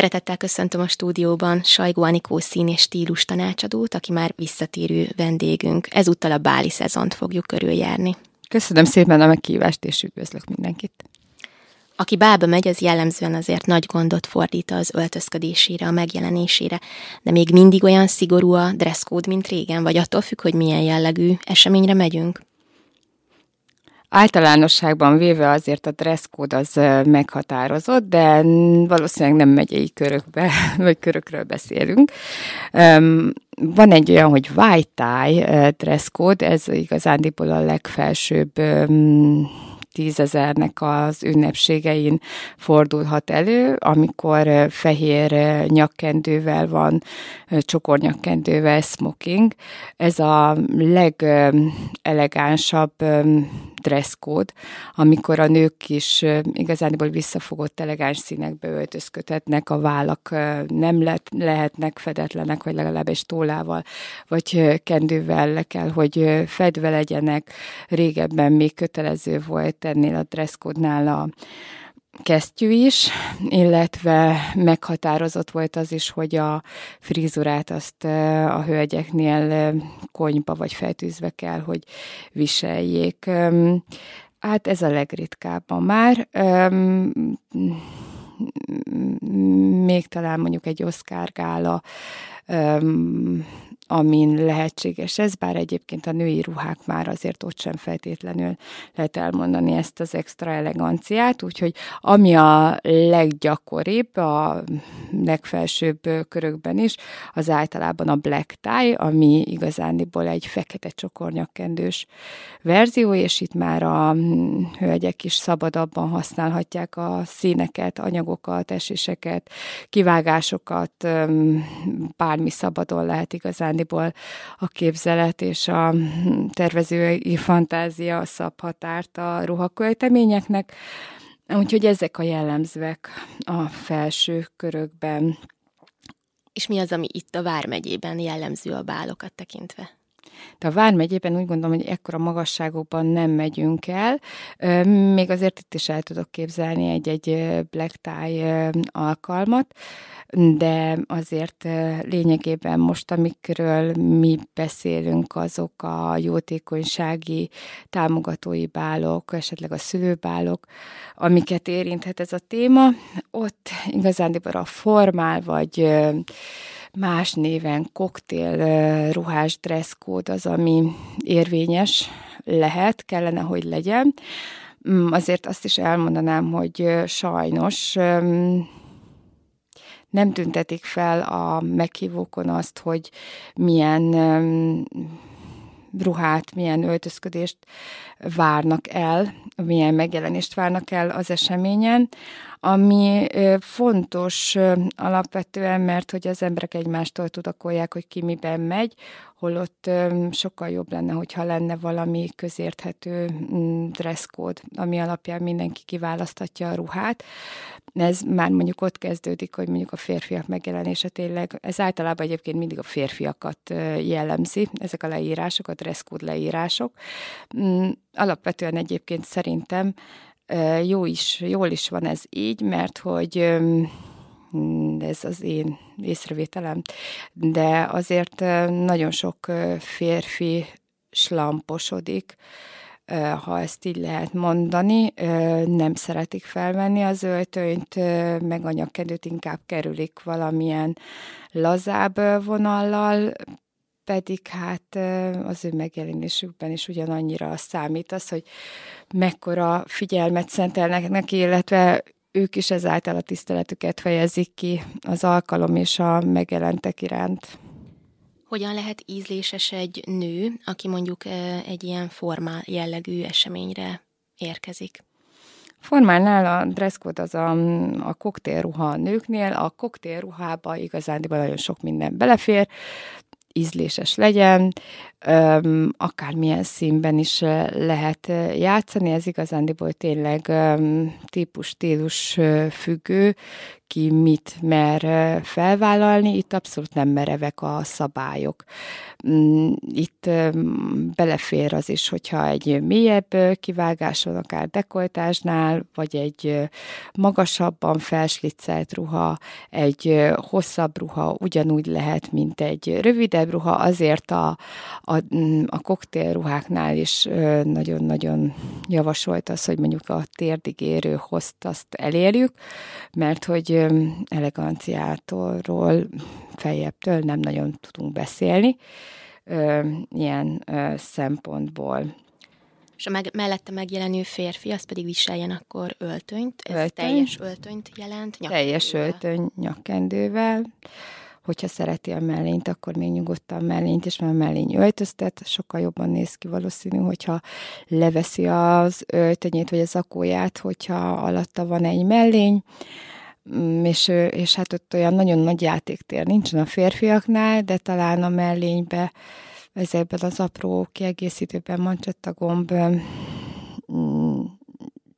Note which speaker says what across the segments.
Speaker 1: Szeretettel köszöntöm a stúdióban Sajgó Anikó szín és stílus tanácsadót, aki már visszatérő vendégünk. Ezúttal a báli szezont fogjuk körüljárni.
Speaker 2: Köszönöm szépen a meghívást, és üdvözlök mindenkit.
Speaker 1: Aki bálba megy, az jellemzően azért nagy gondot fordít az öltözködésére, a megjelenésére, de még mindig olyan szigorú a dresszkód, mint régen, vagy attól függ, hogy milyen jellegű eseményre megyünk?
Speaker 2: Általánosságban véve azért a dresszkód az meghatározott, de valószínűleg nem megyei körökbe, vagy körökről beszélünk. Van egy olyan, hogy white tie dresszkód, ez igazándiból a legfelsőbb tízezernek az ünnepségein fordulhat elő, amikor fehér nyakkendővel van, csokornyakkendővel smoking. Ez a legelegánsabb dresszkód, amikor a nők is igazából visszafogott elegáns színekbe öltözködhetnek, a vállak nem le- lehetnek fedetlenek, vagy legalábbis tólával, vagy kendővel le kell, hogy fedve legyenek. Régebben még kötelező volt ennél a dresszkódnál a kesztyű is, illetve meghatározott volt az is, hogy a frizurát azt a hölgyeknél konyba vagy feltűzve kell, hogy viseljék. Hát ez a legritkábban már. Még talán mondjuk egy Oscar gála amin lehetséges ez, bár egyébként a női ruhák már azért ott sem feltétlenül lehet elmondani ezt az extra eleganciát, úgyhogy ami a leggyakoribb, a legfelsőbb körökben is, az általában a black tie, ami igazániból egy fekete csokornyakkendős verzió, és itt már a hölgyek is szabadabban használhatják a színeket, anyagokat, eséseket, kivágásokat, bármi szabadon lehet igazán igazándiból a képzelet és a tervezői fantázia szab határt a ruhakölteményeknek. Úgyhogy ezek a jellemzőek a felső körökben.
Speaker 1: És mi az, ami itt a Vármegyében jellemző a bálokat tekintve?
Speaker 2: De a Vármegyében úgy gondolom, hogy ekkora magasságokban nem megyünk el. Még azért itt is el tudok képzelni egy-egy black tie alkalmat, de azért lényegében most, amikről mi beszélünk, azok a jótékonysági támogatói bálok, esetleg a szülőbálok, amiket érinthet ez a téma, ott igazán a formál vagy más néven koktél ruhás dresszkód az, ami érvényes lehet, kellene, hogy legyen. Mm, azért azt is elmondanám, hogy sajnos nem tüntetik fel a meghívókon azt, hogy milyen ruhát, milyen öltözködést várnak el, milyen megjelenést várnak el az eseményen, ami fontos alapvetően, mert hogy az emberek egymástól tudakolják, hogy ki miben megy, holott sokkal jobb lenne, hogyha lenne valami közérthető mm, dresszkód, ami alapján mindenki kiválasztatja a ruhát. Ez már mondjuk ott kezdődik, hogy mondjuk a férfiak megjelenése tényleg, ez általában egyébként mindig a férfiakat jellemzi, ezek a leírások, a dresszkód leírások. Mm, alapvetően egyébként szerintem jó is, jól is van ez így, mert hogy ez az én észrevételem, de azért nagyon sok férfi slamposodik, ha ezt így lehet mondani, nem szeretik felvenni az öltönyt, meg a inkább kerülik valamilyen lazább vonallal, pedig hát az ő megjelenésükben is ugyanannyira számít az, hogy mekkora figyelmet szentelnek neki, illetve ők is ezáltal a tiszteletüket fejezik ki az alkalom és a megjelentek iránt.
Speaker 1: Hogyan lehet ízléses egy nő, aki mondjuk egy ilyen formál jellegű eseményre érkezik?
Speaker 2: Formálnál a dresszkód az a, a koktélruha a nőknél, a koktélruhába igazán nagyon sok minden belefér, ízléses legyen, akármilyen színben is lehet játszani, ez igazándiból tényleg típus, stílus függő, ki mit mer felvállalni, itt abszolút nem merevek a szabályok. Mm, itt belefér az is, hogyha egy mélyebb kivágáson, akár dekoltásnál, vagy egy magasabban felsliccelt ruha, egy hosszabb ruha ugyanúgy lehet, mint egy rövidebb ruha, azért a, a, mm, a koktélruháknál is nagyon-nagyon javasolt az, hogy mondjuk a térdig érő hozt azt elérjük, mert hogy eleganciától, feljebbtől nem nagyon tudunk beszélni ilyen szempontból.
Speaker 1: És a meg, mellette megjelenő férfi, az pedig viseljen akkor öltönyt, ez Öltöny. teljes öltönyt jelent?
Speaker 2: Teljes öltöny nyakkendővel. Hogyha szereti a mellényt, akkor még nyugodtan mellényt mert a mellény öltöztet, sokkal jobban néz ki valószínű, hogyha leveszi az öltönyét, vagy az akóját, hogyha alatta van egy mellény és, és hát ott olyan nagyon nagy játéktér nincsen a férfiaknál, de talán a mellénybe ezekben az apró kiegészítőben mancsetta gomb mm,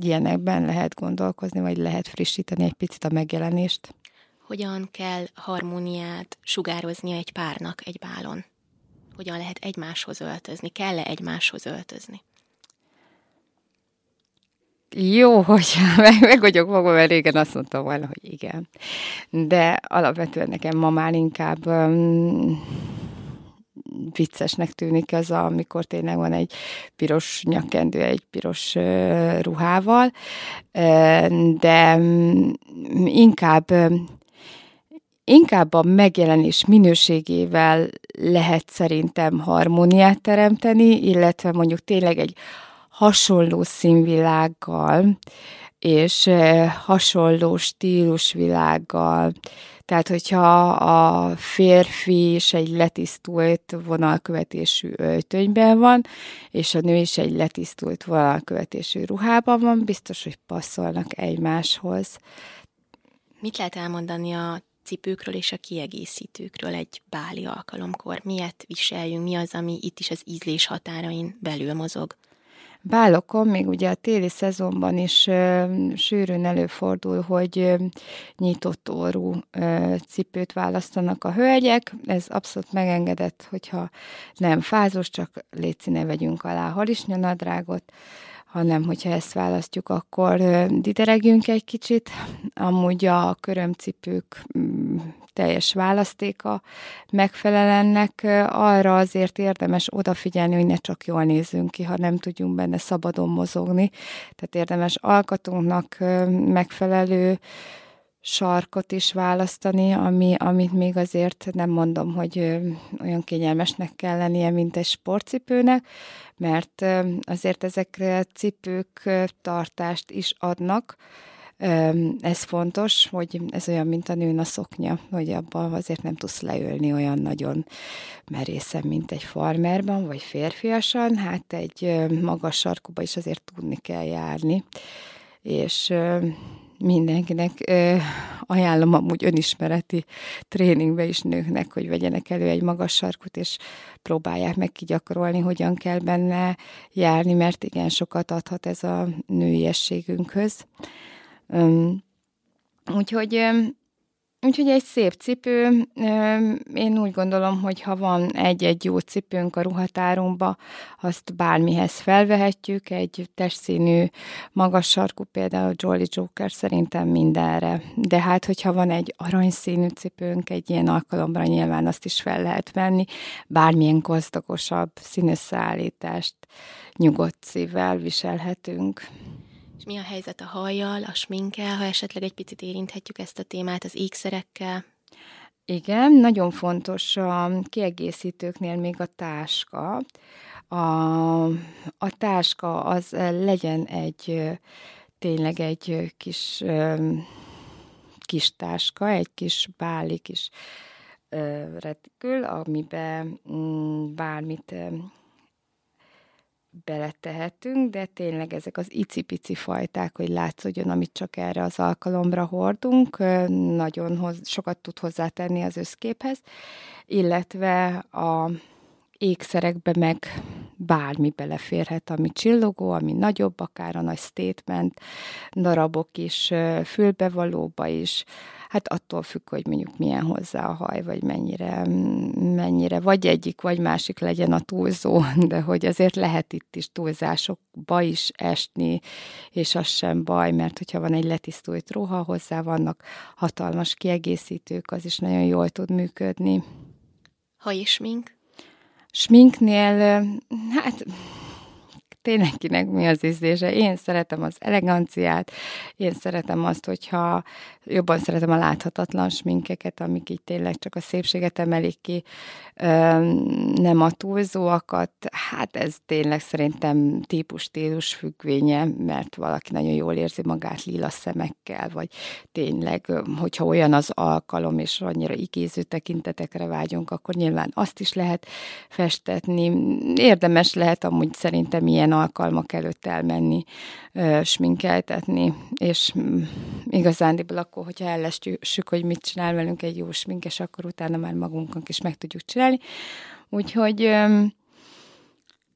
Speaker 2: ilyenekben lehet gondolkozni, vagy lehet frissíteni egy picit a megjelenést.
Speaker 1: Hogyan kell harmóniát sugározni egy párnak egy bálon? Hogyan lehet egymáshoz öltözni? Kell-e egymáshoz öltözni?
Speaker 2: Jó, hogy meg, meg vagyok fogva, mert régen azt mondtam volna, hogy igen. De alapvetően nekem ma már inkább um, viccesnek tűnik az, amikor tényleg van egy piros nyakkendő, egy piros uh, ruhával, uh, de um, inkább um, inkább a megjelenés minőségével lehet szerintem harmóniát teremteni, illetve mondjuk tényleg egy hasonló színvilággal, és hasonló stílusvilággal. Tehát, hogyha a férfi is egy letisztult vonalkövetésű öltönyben van, és a nő is egy letisztult vonalkövetésű ruhában van, biztos, hogy passzolnak egymáshoz.
Speaker 1: Mit lehet elmondani a cipőkről és a kiegészítőkről egy báli alkalomkor? Miért viseljünk? Mi az, ami itt is az ízlés határain belül mozog?
Speaker 2: Bálokon még ugye a téli szezonban is ö, sűrűn előfordul, hogy ö, nyitott orrú ö, cipőt választanak a hölgyek. Ez abszolút megengedett, hogyha nem fázos, csak léci ne vegyünk alá harisnyanadrágot, hanem hogyha ezt választjuk, akkor dideregjünk egy kicsit. Amúgy a körömcipők teljes választéka megfelel ennek, arra azért érdemes odafigyelni, hogy ne csak jól nézzünk ki, ha nem tudjunk benne szabadon mozogni. Tehát érdemes alkatunknak megfelelő sarkot is választani, ami, amit még azért nem mondom, hogy olyan kényelmesnek kell lennie, mint egy sportcipőnek, mert azért ezek a cipők tartást is adnak, ez fontos, hogy ez olyan, mint a nőn a szoknya, hogy abban azért nem tudsz leülni olyan nagyon merészen, mint egy farmerban, vagy férfiasan, hát egy magas sarkuba is azért tudni kell járni, és mindenkinek ajánlom amúgy önismereti tréningbe is nőknek, hogy vegyenek elő egy magas sarkut, és próbálják meg kigyakorolni, hogyan kell benne járni, mert igen, sokat adhat ez a nőiességünkhöz. Úgyhogy Úgyhogy egy szép cipő, én úgy gondolom, hogy ha van egy-egy jó cipőnk a ruhatárunkba, azt bármihez felvehetjük, egy testszínű, magas sarkú, például Jolly Joker szerintem mindenre. De hát, hogyha van egy aranyszínű cipőnk, egy ilyen alkalomra nyilván azt is fel lehet venni, bármilyen gazdagosabb színösszállítást nyugodt szívvel viselhetünk.
Speaker 1: Mi a helyzet a hajjal, a sminkkel, ha esetleg egy picit érinthetjük ezt a témát, az ékszerekkel?
Speaker 2: Igen, nagyon fontos a kiegészítőknél még a táska. A, a táska az legyen egy tényleg egy kis kis táska, egy kis báli kis retikül, amiben mm, bármit beletehetünk, de tényleg ezek az icipici fajták, hogy látszódjon, amit csak erre az alkalomra hordunk, nagyon hoz, sokat tud hozzátenni az összképhez, illetve a ékszerekbe meg bármi beleférhet, ami csillogó, ami nagyobb, akár a nagy statement darabok is, fülbevalóba is, hát attól függ, hogy mondjuk milyen hozzá a haj, vagy mennyire, mennyire, vagy egyik, vagy másik legyen a túlzó, de hogy azért lehet itt is túlzásokba is esni, és az sem baj, mert hogyha van egy letisztult ruha, hozzá vannak hatalmas kiegészítők, az is nagyon jól tud működni.
Speaker 1: Ha és mink?
Speaker 2: Sminknél, hát tényleg kinek mi az ízlése. Én szeretem az eleganciát, én szeretem azt, hogyha jobban szeretem a láthatatlan sminkeket, amik így tényleg csak a szépséget emelik ki, nem a túlzóakat. Hát ez tényleg szerintem típus-stílus függvénye, mert valaki nagyon jól érzi magát lila szemekkel, vagy tényleg, hogyha olyan az alkalom, és annyira igéző tekintetekre vágyunk, akkor nyilván azt is lehet festetni. Érdemes lehet amúgy szerintem ilyen alkalmak előtt elmenni, sminkeltetni, és mm, igazándiból akkor, hogyha ellessük, hogy mit csinál velünk egy jó sminkes, akkor utána már magunknak is meg tudjuk csinálni. Úgyhogy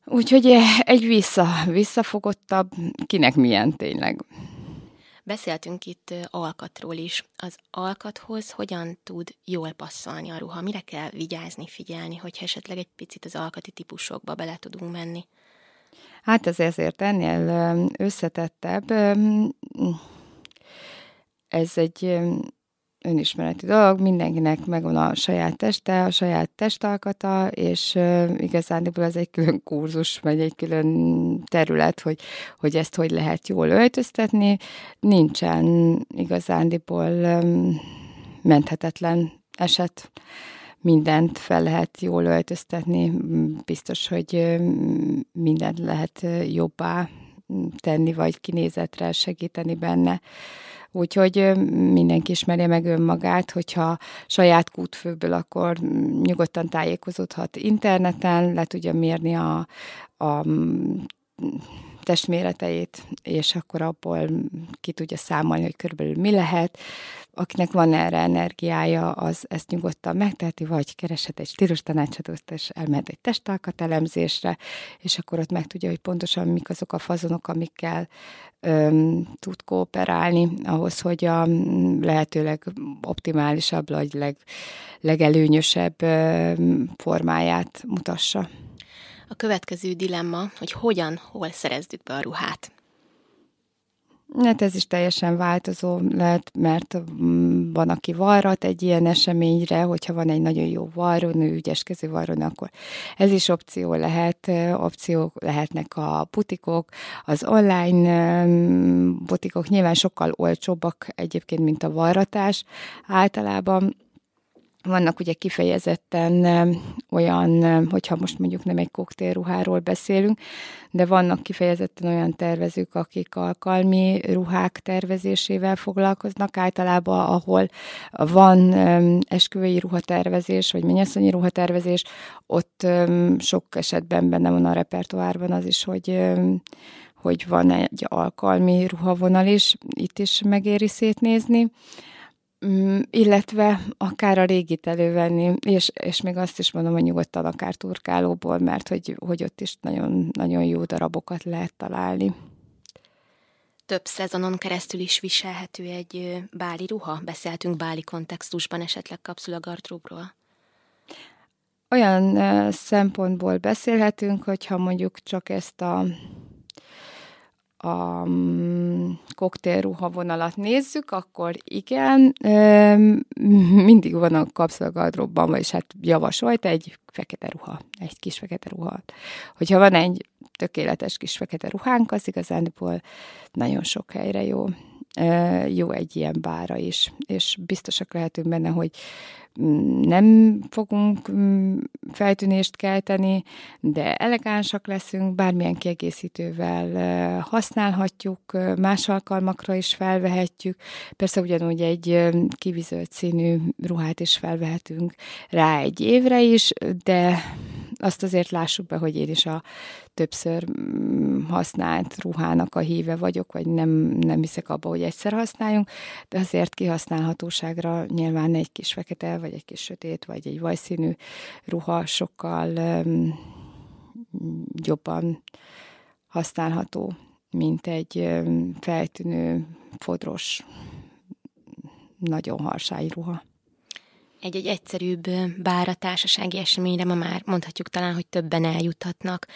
Speaker 2: Úgyhogy egy vissza, visszafogottabb, kinek milyen tényleg.
Speaker 1: Beszéltünk itt alkatról is. Az alkathoz hogyan tud jól passzolni a ruha? Mire kell vigyázni, figyelni, hogyha esetleg egy picit az alkati típusokba bele tudunk menni?
Speaker 2: Hát ez ezért ennél összetettebb. Ez egy önismereti dolog, mindenkinek megvan a saját teste, a saját testalkata, és uh, igazándiból ez egy külön kurzus, vagy egy külön terület, hogy, hogy ezt hogy lehet jól öltöztetni. Nincsen igazándiból um, menthetetlen eset mindent fel lehet jól öltöztetni, biztos, hogy mindent lehet jobbá tenni, vagy kinézetre segíteni benne. Úgyhogy mindenki ismerje meg önmagát, hogyha saját kútfőből, akkor nyugodtan tájékozódhat interneten, le tudja mérni a, a testméreteit, és akkor abból ki tudja számolni, hogy körülbelül mi lehet. Akinek van erre energiája, az ezt nyugodtan megteheti, vagy kereshet egy stílus tanácsadót, és elmehet egy testalkat elemzésre, és akkor ott megtudja, hogy pontosan mik azok a fazonok, amikkel öm, tud kooperálni, ahhoz, hogy a lehetőleg optimálisabb, vagy leg, legelőnyösebb öm, formáját mutassa.
Speaker 1: A következő dilemma, hogy hogyan, hol szerezzük be a ruhát.
Speaker 2: Hát ez is teljesen változó lehet, mert mm, van, aki varrat egy ilyen eseményre, hogyha van egy nagyon jó varrónő, ügyeskező varrónő, akkor ez is opció lehet, opciók lehetnek a butikok, az online mm, butikok nyilván sokkal olcsóbbak egyébként, mint a varratás. Általában vannak ugye kifejezetten olyan, hogyha most mondjuk nem egy koktélruháról beszélünk, de vannak kifejezetten olyan tervezők, akik alkalmi ruhák tervezésével foglalkoznak, általában ahol van esküvői ruhatervezés, vagy mennyasszonyi ruhatervezés, ott sok esetben benne van a repertoárban az is, hogy hogy van egy alkalmi ruhavonal is, itt is megéri szétnézni. Mm, illetve akár a régit elővenni, és, és még azt is mondom, hogy nyugodtan akár turkálóból, mert hogy, hogy ott is nagyon, nagyon jó darabokat lehet találni.
Speaker 1: Több szezonon keresztül is viselhető egy báli ruha? Beszéltünk báli kontextusban esetleg kapszulagardróbról?
Speaker 2: Olyan szempontból beszélhetünk, hogyha mondjuk csak ezt a a mm, koktélruha vonalat nézzük, akkor igen, mindig van a kapszolgardróbban, vagyis hát javasolt egy fekete ruha, egy kis fekete ruha. Hogyha van egy tökéletes kis fekete ruhánk, az igazánból nagyon sok helyre jó jó egy ilyen bára is, és biztosak lehetünk benne, hogy nem fogunk mm, feltűnést kelteni, de elegánsak leszünk, bármilyen kiegészítővel használhatjuk, más alkalmakra is felvehetjük. Persze ugyanúgy egy kivizölt színű ruhát is felvehetünk rá egy évre is, de azt azért lássuk be, hogy én is a többször mm, használt ruhának a híve vagyok, vagy nem, nem hiszek abba, hogy egyszer használjunk, de azért kihasználhatóságra nyilván egy kis fekete, vagy egy kis sötét, vagy egy vajszínű ruha sokkal um, jobban használható, mint egy um, feltűnő, fodros, nagyon harsány ruha.
Speaker 1: Egy-egy egyszerűbb bár a társasági eseményre ma már mondhatjuk talán, hogy többen eljuthatnak.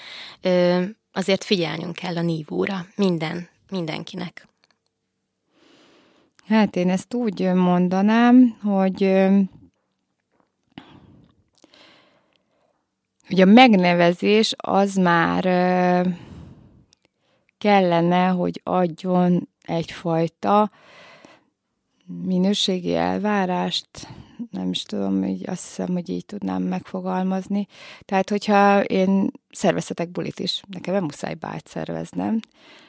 Speaker 1: Ö, azért figyelnünk kell a nívóra, minden, mindenkinek.
Speaker 2: Hát én ezt úgy mondanám, hogy hogy a megnevezés az már kellene, hogy adjon egyfajta minőségi elvárást, nem is tudom, hogy azt hiszem, hogy így tudnám megfogalmazni. Tehát, hogyha én szervezhetek bulit is, nekem nem muszáj bájt szerveznem,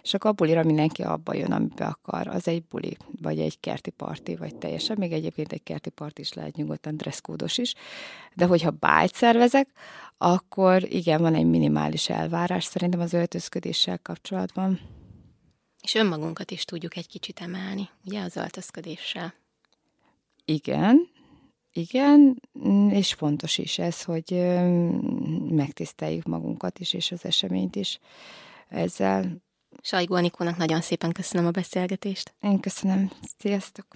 Speaker 2: és akkor a bulira mindenki abba jön, amibe akar. Az egy buli, vagy egy kerti parti, vagy teljesen, még egyébként egy kerti parti is lehet nyugodtan dresszkódos is, de hogyha bájt szervezek, akkor igen, van egy minimális elvárás szerintem az öltözködéssel kapcsolatban.
Speaker 1: És önmagunkat is tudjuk egy kicsit emelni, ugye, az öltözködéssel.
Speaker 2: Igen, igen, és fontos is ez, hogy megtiszteljük magunkat is, és az eseményt is ezzel.
Speaker 1: Sajgó Anikónak nagyon szépen köszönöm a beszélgetést.
Speaker 2: Én köszönöm. Sziasztok!